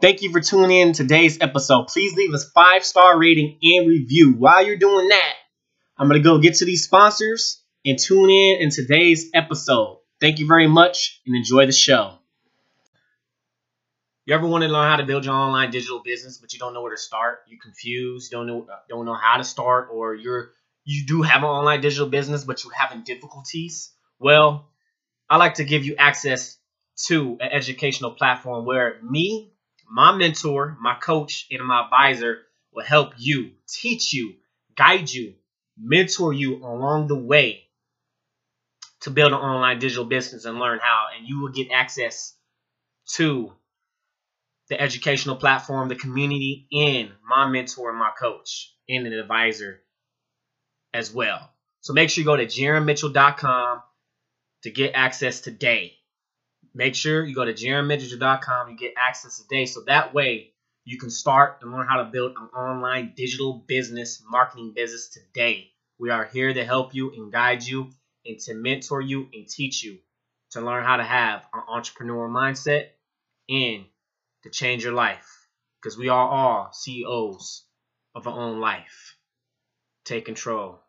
Thank you for tuning in today's episode. Please leave us five star rating and review. While you're doing that, I'm gonna go get to these sponsors and tune in in today's episode. Thank you very much and enjoy the show. You ever want to learn how to build your online digital business, but you don't know where to start? You're confused, don't know don't know how to start, or you're you do have an online digital business, but you're having difficulties. Well, I like to give you access to an educational platform where me my mentor, my coach, and my advisor will help you, teach you, guide you, mentor you along the way to build an online digital business and learn how. And you will get access to the educational platform, the community, and my mentor my coach and an advisor as well. So make sure you go to jaronmitchell.com to get access today make sure you go to jaronmitchell.com You get access today. So that way you can start and learn how to build an online digital business, marketing business today. We are here to help you and guide you and to mentor you and teach you to learn how to have an entrepreneurial mindset and to change your life. Because we are all CEOs of our own life. Take control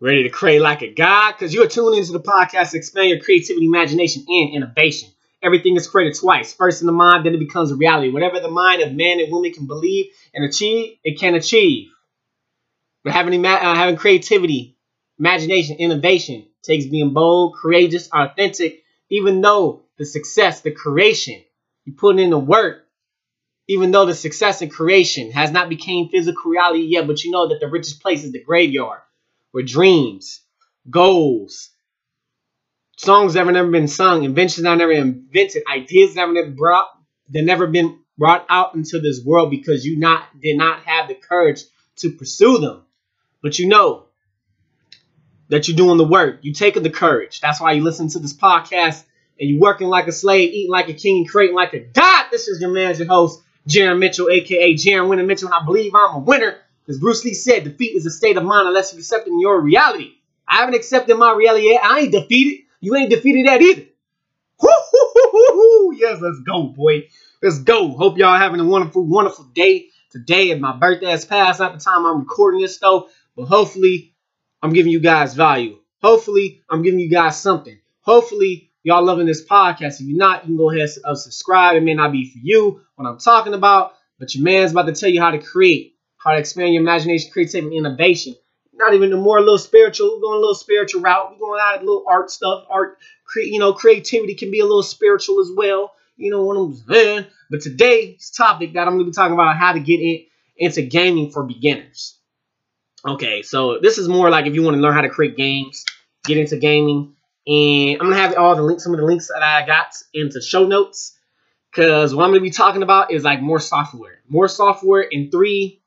ready to create like a god because you're tuned into the podcast to expand your creativity, imagination, and innovation. Everything is created twice. First in the mind, then it becomes a reality. Whatever the mind of man and woman can believe and achieve, it can achieve. But having, uh, having creativity, imagination, innovation takes being bold, courageous, authentic, even though the success, the creation, you put in the work, even though the success and creation has not became physical reality yet, but you know that the richest place is the graveyard were dreams, goals, songs that have never been sung, inventions that never invented, ideas that have never brought that never been brought out into this world because you not did not have the courage to pursue them. But you know that you're doing the work. You taking the courage. That's why you listen to this podcast and you working like a slave, eating like a king, creating like a god. This is your man, your host, Jaron Mitchell, aka Jaron Winner Mitchell, and I believe I'm a winner. As Bruce Lee said, defeat is a state of mind unless you accept in your reality. I haven't accepted my reality yet. I ain't defeated. You ain't defeated that either. Yes, let's go, boy. Let's go. Hope y'all having a wonderful, wonderful day today. And my birthday has passed at the time I'm recording this, though. But hopefully, I'm giving you guys value. Hopefully, I'm giving you guys something. Hopefully, y'all loving this podcast. If you're not, you can go ahead and subscribe. It may not be for you, what I'm talking about, but your man's about to tell you how to create how to expand your imagination, creativity, and innovation. Not even the more a little spiritual. We're going a little spiritual route. We're going out a little art stuff. Art, cre- you know, creativity can be a little spiritual as well. You know what I'm saying? But today's topic that I'm going to be talking about how to get in, into gaming for beginners. Okay, so this is more like if you want to learn how to create games, get into gaming, and I'm gonna have all the links, some of the links that I got into show notes, because what I'm gonna be talking about is like more software, more software in three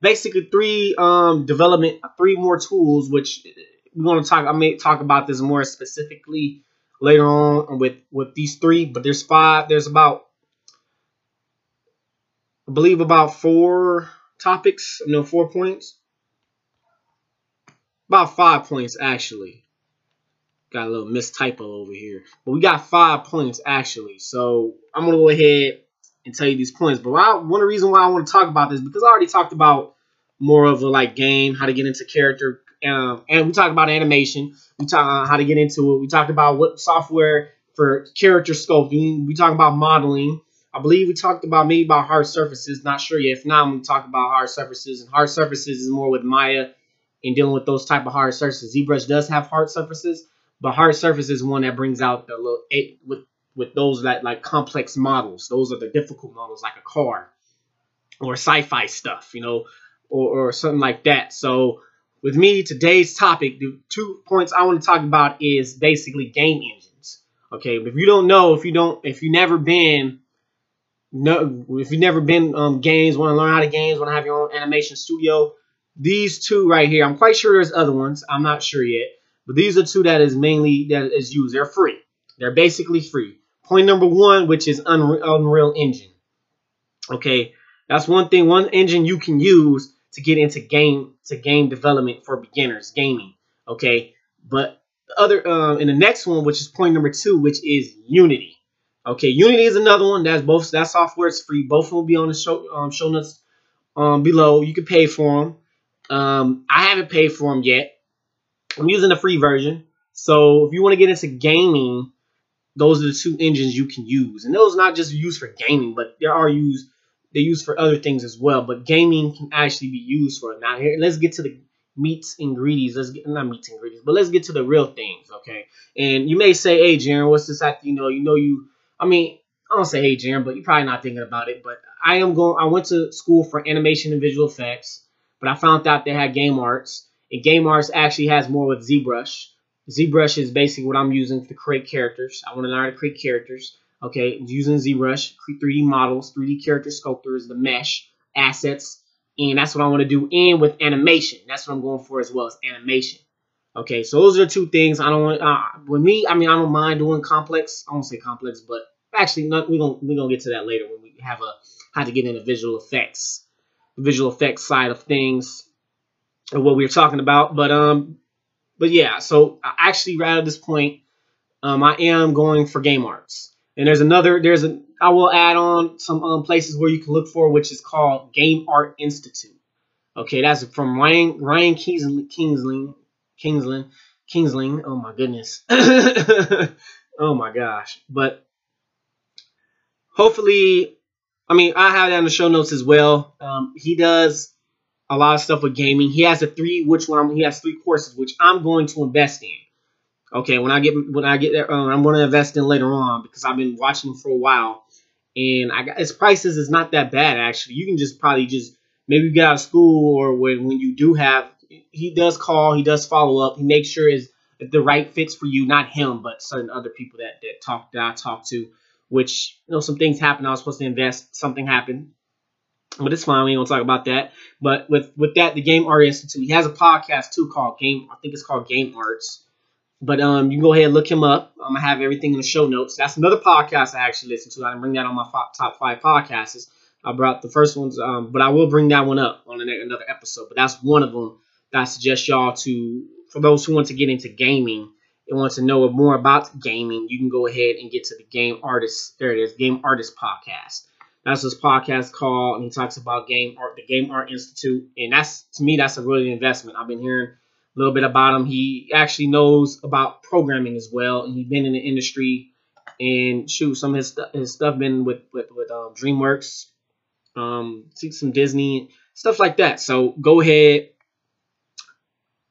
basically three um development, three more tools, which we're gonna talk. I may talk about this more specifically later on with with these three, but there's five. There's about I believe about four topics. No, four points. About five points actually. Got a little mistypo over here, but we got five points actually. So I'm gonna go ahead and tell you these points. But why, one of the reasons why I want to talk about this because I already talked about more of a like game, how to get into character, um, and we talked about animation. We talked how to get into it. We talked about what software for character sculpting. We talked about modeling. I believe we talked about maybe about hard surfaces. Not sure yet. If not, we talk about hard surfaces. And hard surfaces is more with Maya and dealing with those type of hard surfaces. ZBrush does have hard surfaces, but hard surface is one that brings out the little eight with with those that like complex models. Those are the difficult models, like a car or sci-fi stuff, you know, or, or something like that. So with me, today's topic, the two points I want to talk about is basically game engines. Okay, if you don't know, if you don't, if you never been, no, if you never been um, games, want to learn how to games, want to have your own animation studio, these two right here, I'm quite sure there's other ones. I'm not sure yet, but these are two that is mainly that is used. They're free. They're basically free. Point number one, which is Unreal Engine. Okay, that's one thing, one engine you can use to get into game to game development for beginners, gaming. Okay, but the other uh, in the next one, which is point number two, which is Unity. Okay, Unity is another one. That's both that software is free. Both will be on the show um, show notes um, below. You can pay for them. Um, I haven't paid for them yet. I'm using the free version. So if you want to get into gaming, those are the two engines you can use. And those are not just used for gaming, but they are used they use for other things as well. But gaming can actually be used for it. Now here, let's get to the meats and ingredients. Let's get not meats and ingredients, but let's get to the real things, okay? And you may say, "Hey, Jaron, what's this after you know? You know you. I mean, I don't say, "Hey, Jaron," but you're probably not thinking about it. But I am going. I went to school for animation and visual effects, but I found out they had game arts, and game arts actually has more with ZBrush. ZBrush is basically what I'm using to create characters. I want to learn how to create characters. Okay, using ZBrush, 3D models, 3D character sculptors, the mesh, assets, and that's what I want to do. And with animation, that's what I'm going for as well as animation. Okay, so those are the two things I don't want. Uh, with me, I mean, I don't mind doing complex. I won't say complex, but actually, not, we're gonna we're gonna get to that later when we have a how to get into visual effects, the visual effects side of things, or what we are talking about. But um, but yeah, so actually, right at this point, um, I am going for game arts. And there's another, there's a, I will add on some um, places where you can look for, which is called Game Art Institute. Okay, that's from Ryan Ryan Kingslien Kingslien Kingslien. Oh my goodness. oh my gosh. But hopefully, I mean, I have that in the show notes as well. Um, he does a lot of stuff with gaming. He has a three, which one? He has three courses, which I'm going to invest in. Okay, when I get when I get there, um, I'm going to invest in later on because I've been watching him for a while, and I got his prices is not that bad actually. You can just probably just maybe get out of school or when when you do have he does call, he does follow up, he makes sure is the right fits for you, not him, but certain other people that that talk that I talk to. Which you know some things happen. I was supposed to invest, something happened, but it's fine. We ain't gonna talk about that. But with with that, the Game Art Institute, he has a podcast too called Game. I think it's called Game Arts but um, you can go ahead and look him up. I'm gonna have everything in the show notes. That's another podcast I actually listen to. I didn't bring that on my top five podcasts. I brought the first ones, um, but I will bring that one up on another episode. But that's one of them that I suggest y'all to, for those who want to get into gaming and want to know more about gaming, you can go ahead and get to the Game Artist. There it is, Game Artist Podcast. That's his podcast called, and he talks about game art, the Game Art Institute, and that's to me that's a really investment. I've been hearing a little bit about him. He actually knows about programming as well, and he's been in the industry. And shoot, some of his, his stuff been with with, with um, DreamWorks, um, some Disney stuff like that. So go ahead,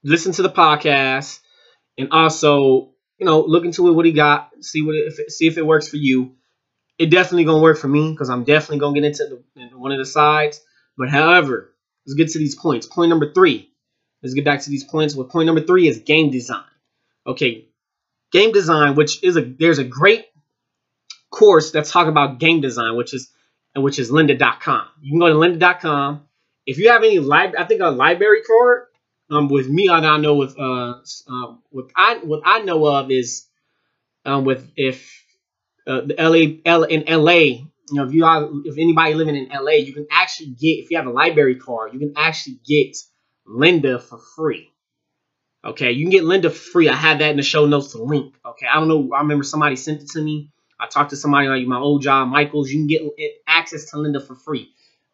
listen to the podcast, and also you know look into it what he got, see what if it, see if it works for you. It definitely gonna work for me because I'm definitely gonna get into the, one of the sides. But however, let's get to these points. Point number three Let's get back to these points. Well, point number three is game design. Okay, game design, which is a there's a great course that's talking about game design, which is which is lynda.com. You can go to lynda.com. If you have any lib, I think a library card. Um, with me, I know with uh, uh, what I what I know of is um, with if uh, the LA, L in LA, you know, if you are if anybody living in LA, you can actually get if you have a library card, you can actually get Lynda for free. Okay, you can get Lynda free. I have that in the show notes to link. Okay, I don't know. I remember somebody sent it to me. I talked to somebody like my old job, Michaels. You can get access to Lynda for free.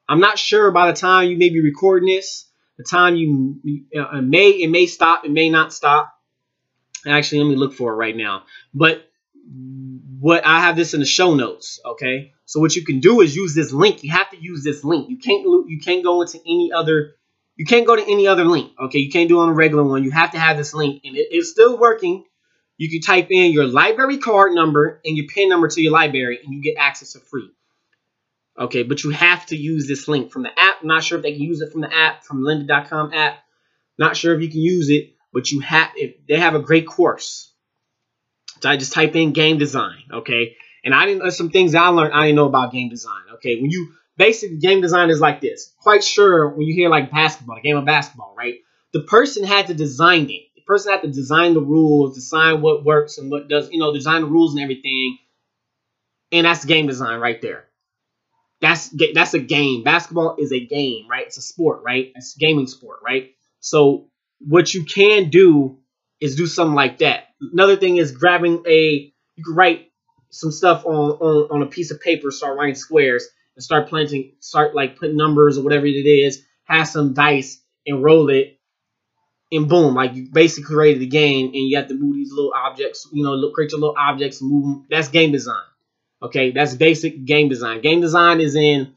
I'm not sure by the time you may be recording this, the time you uh, it may it may stop, it may not stop. Actually, let me look for it right now. But what I have this in the show notes. Okay, so what you can do is use this link. You have to use this link. You can't you can't go into any other you can't go to any other link. Okay, you can't do on a regular one. You have to have this link, and it, it's still working. You can type in your library card number and your PIN number to your library, and you get access for free. Okay, but you have to use this link from the app. I'm not sure if they can use it from the app, from lynda.com app. Not sure if you can use it, but you have. If they have a great course. So I just type in game design. Okay, and I didn't. some things I learned. I didn't know about game design. Okay, when you basically game design is like this. Quite sure when you hear like basketball, a game of basketball, right? The person had to design it. The person had to design the rules, design what works and what does, you know, design the rules and everything. And that's game design right there. That's that's a game. Basketball is a game, right? It's a sport, right? It's a gaming sport, right? So what you can do is do something like that. Another thing is grabbing a you can write some stuff on, on, on a piece of paper, start writing squares, and start planting, start like putting numbers or whatever it is, have some dice and roll it, and boom, like you basically created the game, and you have to move these little objects, you know, create your little objects move them. That's game design. Okay, that's basic game design. Game design is in,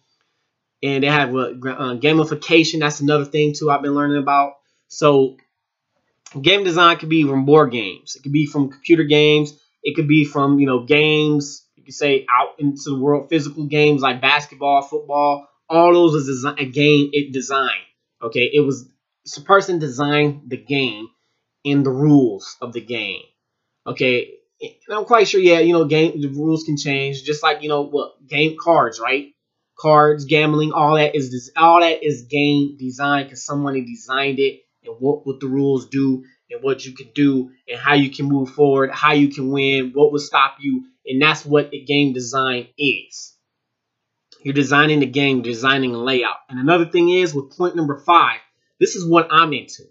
and they have uh, gamification. That's another thing too. I've been learning about. So, game design could be from board games. It could be from computer games. It could be from you know games. You could say out into the world, physical games like basketball, football. All those is design, a game it design. Okay, it was a person designed the game and the rules of the game. Okay, and I'm quite sure. Yeah, you know, game the rules can change, just like you know what game cards, right? Cards, gambling, all that is all that is game design because someone designed it and what what the rules do and what you can do and how you can move forward, how you can win, what will stop you, and that's what a game design is. You're designing the game, designing a layout. And another thing is with point number five, this is what I'm into.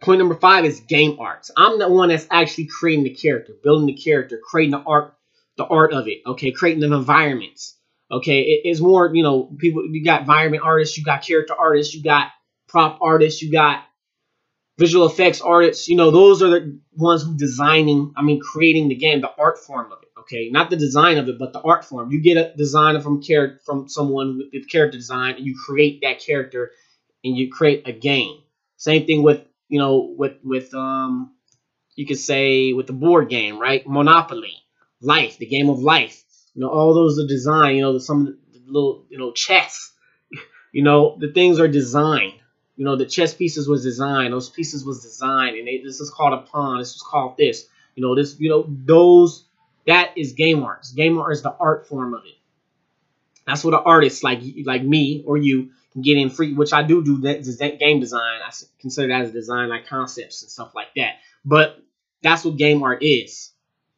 Point number five is game arts. I'm the one that's actually creating the character, building the character, creating the art, the art of it. Okay, creating the environments. Okay, it, it's more, you know, people. You got environment artists, you got character artists, you got prop artists, you got visual effects artists, you know, those are the ones who designing, I mean, creating the game, the art form of it. Okay, not the design of it, but the art form. You get a designer from character from someone with character design, and you create that character, and you create a game. Same thing with you know with with um, you could say with the board game, right? Monopoly, Life, the game of life. You know, all those are designed. You know, some of the little you know chess. You know, the things are designed you know, the chess pieces was designed. Those pieces was designed, and they, this is called a pawn. This was called this. You know, this. You know, those. That is game art. Game art is the art form of it. That's what an artist like like me or you can get in free, which I do do that game design. I consider that as design like concepts and stuff like that. But that's what game art is.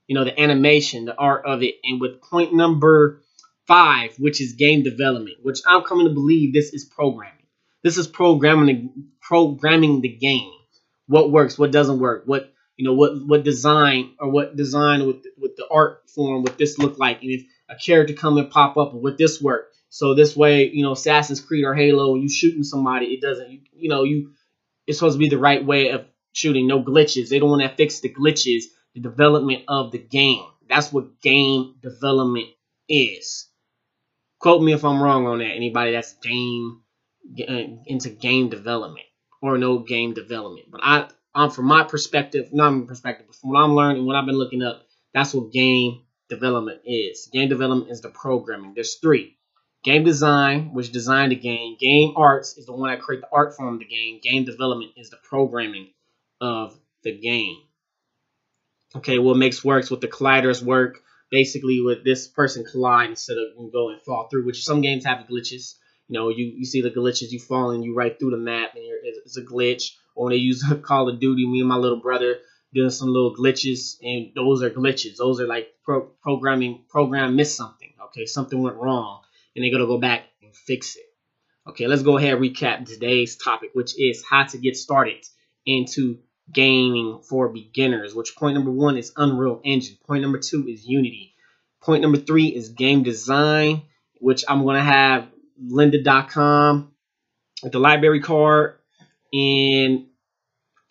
You know, the animation, the art of it. And with point number five, which is game development, which I'm coming to believe this is programming. This is programming programming the game. What works, what doesn't work, what you know, what what design or what design with with the art form would this look like, and if a character come and pop up, would this work? So this way, you know, Assassin's Creed or Halo, you shooting somebody, it doesn't, you, you know, you it's supposed to be the right way of shooting, no glitches. They don't want to fix the glitches, the development of the game. That's what game development is. Quote me if I'm wrong on that. Anybody that's game Uh, into game development or no game development. But I, I'm from my perspective, not my perspective, but from what I'm learning, what I've been looking up, that's what game development is. Game development is the programming. There's three. Game design, which design the game. Game arts is the one that create the art form of the game. Game development is the programming of the game. Okay, what makes works with the colliders work basically with this person collide instead of go and fall through, which some games have glitches. You know, you, you see the glitches, you fall and you right through the map, and it's a glitch. Or when they use Call of Duty, me and my little brother doing some little glitches, and those are glitches. Those are like pro programming. Program missed something. Okay, something went wrong, and they're gonna go back and fix it. Okay, let's go ahead and recap today's topic, which is how to get started into gaming for beginners. Which point number one is Unreal Engine. Point number two is Unity. Point number three is game design, which I'm gonna have lynda.com with the library card and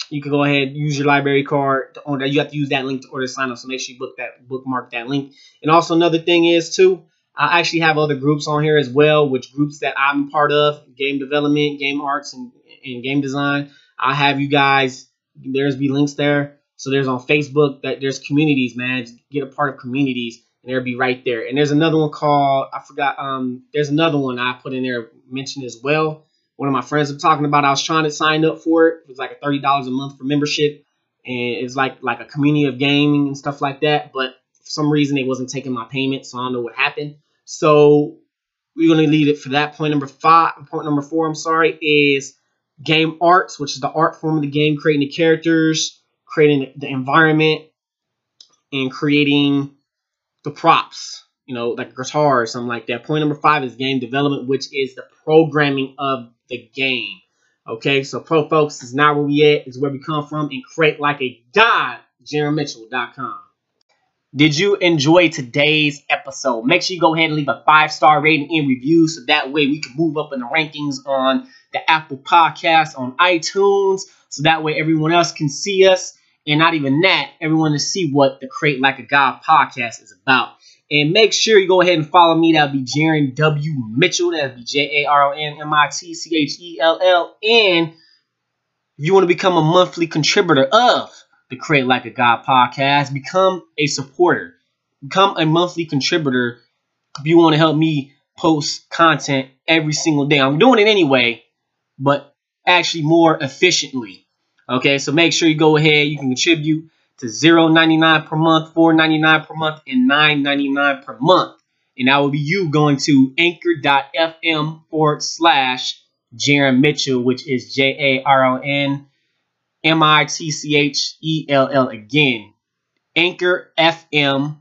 you can go ahead use your library card to order. You have to use that link to order sign up. So make sure you book that bookmark that link. And also another thing is too, I actually have other groups on here as well, which groups that I'm part of, game development, game arts, and, and game design. I have you guys. There's be links there. So there's on Facebook that there's communities, man. Get a part of communities and it'll be right there. And there's another one called I forgot. Um, there's another one I put in there mentioned as well. One of my friends was talking about. I was trying to sign up for it. It was like a thirty dollars a month for membership, and it's like like a community of gaming and stuff like that. But for some reason, it wasn't taking my payment, so I don't know what happened. So we're gonna leave it for that. Point number five. Point number four. I'm sorry is game arts, which is the art form of the game, creating the characters, creating the environment, and creating the props, you know, like a guitar or something like that. Point number five is game development, which is the programming of the game. Okay, so pro folks is not where we at, is where we come from, and create like a god, JaronMitchell.com. Did you enjoy today's episode? Make sure you go ahead and leave a five star rating and review so that way we can move up in the rankings on the Apple Podcast, on iTunes, so that way everyone else can see us. And not even that, everyone to see what the Create Like a God podcast is about. And make sure you go ahead and follow me. That'll be Jaron W. Mitchell. That'll be J A R O N M I T C H E L L. And if you want to become a monthly contributor of the Create Like a God podcast. Become a supporter. Become a monthly contributor if you want to help me post content every single day. I'm doing it anyway, but actually more efficiently. Okay, so make sure you go ahead. You can contribute to 0.99 per month, $4.99 per month, and $9.99 per month. And that will be you going to anchor.fm forward slash Jaron Mitchell, which is J A R O N M I T C H E L L again. Anchor FM,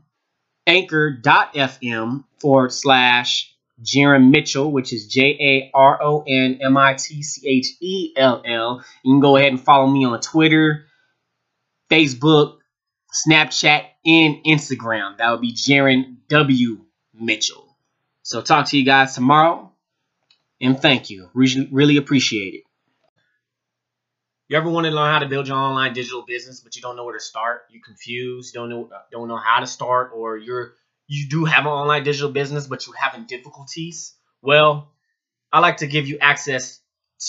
anchor.fm forward slash Jaron Mitchell, which is J A R O N M I T C H E L L. You can go ahead and follow me on Twitter, Facebook, Snapchat, and Instagram. That would be Jaron W. Mitchell. So talk to you guys tomorrow, and thank you. Really, appreciate it. You ever want to learn how to build your online digital business, but you don't know where to start? You're confused, don't know don't know how to start, or you're you do have an online digital business, but you're having difficulties? Well, I like to give you access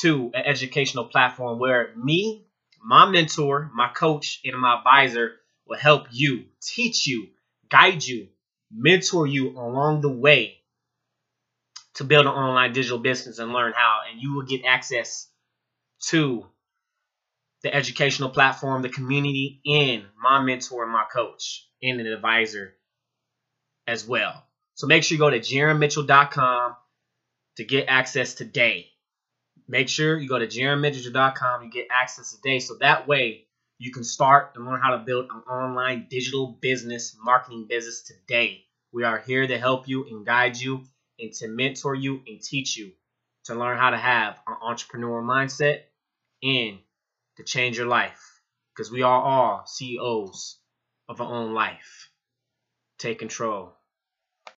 to an educational platform where me, my mentor, my coach, and my advisor will help you, teach you, guide you, mentor you along the way to build an online digital business and learn how. And you will get access to the educational platform, the community, and my mentor my coach and an advisor as well. So make sure you go to jaronmitchell.com to get access today. Make sure you go to jaronmitchell.com and get access today so that way you can start and learn how to build an online digital business, marketing business today. We are here to help you and guide you and to mentor you and teach you to learn how to have an entrepreneurial mindset and to change your life because we are all CEOs of our own life. Take control.